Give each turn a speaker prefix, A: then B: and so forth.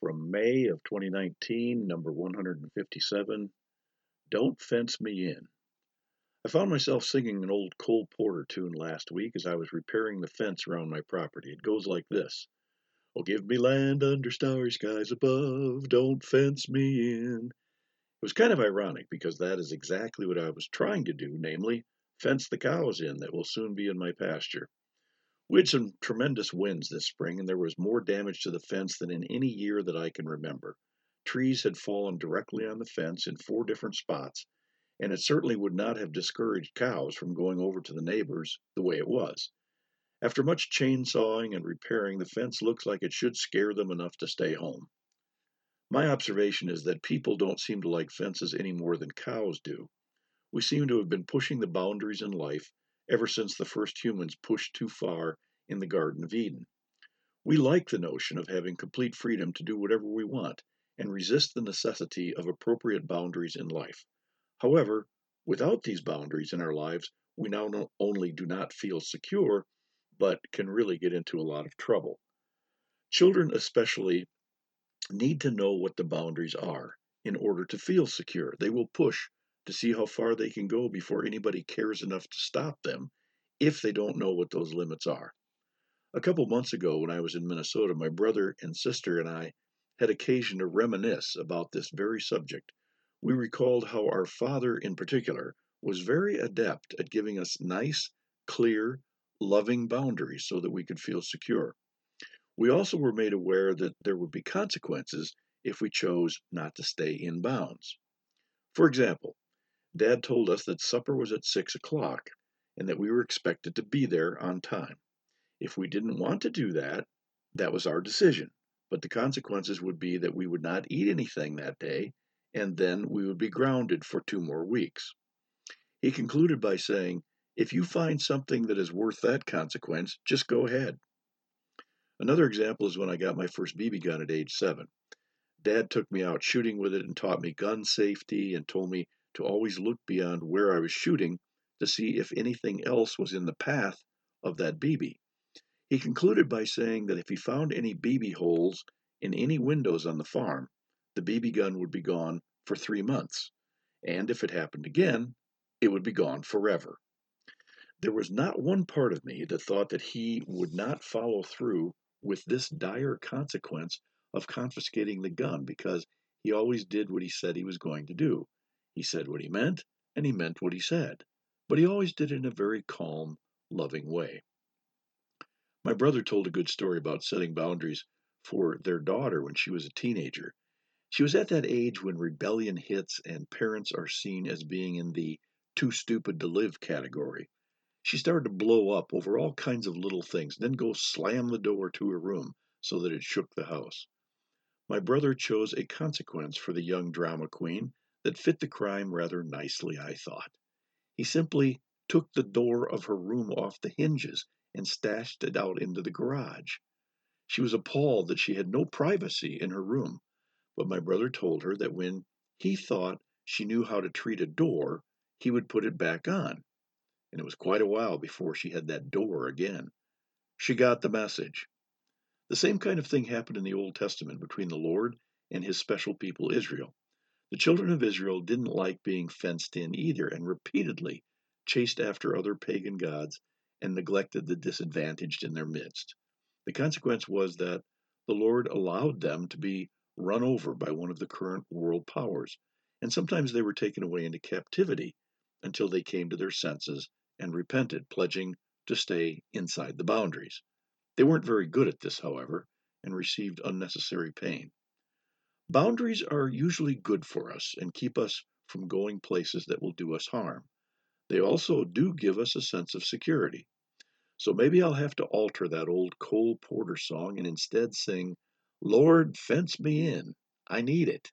A: from May of 2019, number 157 Don't Fence Me In. I found myself singing an old Cole Porter tune last week as I was repairing the fence around my property. It goes like this Oh, give me land under starry skies above, don't fence me in. It was kind of ironic because that is exactly what I was trying to do, namely, fence the cows in that will soon be in my pasture. We had some tremendous winds this spring, and there was more damage to the fence than in any year that I can remember. Trees had fallen directly on the fence in four different spots, and it certainly would not have discouraged cows from going over to the neighbors the way it was. After much chainsawing and repairing, the fence looks like it should scare them enough to stay home. My observation is that people don't seem to like fences any more than cows do. We seem to have been pushing the boundaries in life ever since the first humans pushed too far in the Garden of Eden. We like the notion of having complete freedom to do whatever we want and resist the necessity of appropriate boundaries in life. However, without these boundaries in our lives, we now not only do not feel secure, but can really get into a lot of trouble. Children, especially, need to know what the boundaries are in order to feel secure. They will push to see how far they can go before anybody cares enough to stop them if they don't know what those limits are. A couple months ago, when I was in Minnesota, my brother and sister and I had occasion to reminisce about this very subject. We recalled how our father, in particular, was very adept at giving us nice, clear, loving boundaries so that we could feel secure. We also were made aware that there would be consequences if we chose not to stay in bounds. For example, Dad told us that supper was at six o'clock and that we were expected to be there on time. If we didn't want to do that, that was our decision, but the consequences would be that we would not eat anything that day, and then we would be grounded for two more weeks. He concluded by saying, If you find something that is worth that consequence, just go ahead. Another example is when I got my first BB gun at age seven. Dad took me out shooting with it and taught me gun safety and told me to always look beyond where I was shooting to see if anything else was in the path of that BB. He concluded by saying that if he found any BB holes in any windows on the farm, the BB gun would be gone for three months, and if it happened again, it would be gone forever. There was not one part of me that thought that he would not follow through with this dire consequence of confiscating the gun because he always did what he said he was going to do. He said what he meant, and he meant what he said, but he always did it in a very calm, loving way. My brother told a good story about setting boundaries for their daughter when she was a teenager. She was at that age when rebellion hits and parents are seen as being in the too stupid to live category. She started to blow up over all kinds of little things, then go slam the door to her room so that it shook the house. My brother chose a consequence for the young drama queen that fit the crime rather nicely, I thought. He simply took the door of her room off the hinges and stashed it out into the garage. She was appalled that she had no privacy in her room, but my brother told her that when he thought she knew how to treat a door, he would put it back on. And it was quite a while before she had that door again. She got the message. The same kind of thing happened in the Old Testament between the Lord and his special people Israel. The children of Israel didn't like being fenced in either and repeatedly chased after other pagan gods and neglected the disadvantaged in their midst. The consequence was that the Lord allowed them to be run over by one of the current world powers, and sometimes they were taken away into captivity until they came to their senses and repented, pledging to stay inside the boundaries. They weren't very good at this, however, and received unnecessary pain. Boundaries are usually good for us and keep us from going places that will do us harm. They also do give us a sense of security. So maybe I'll have to alter that old Cole Porter song and instead sing, Lord, fence me in. I need it.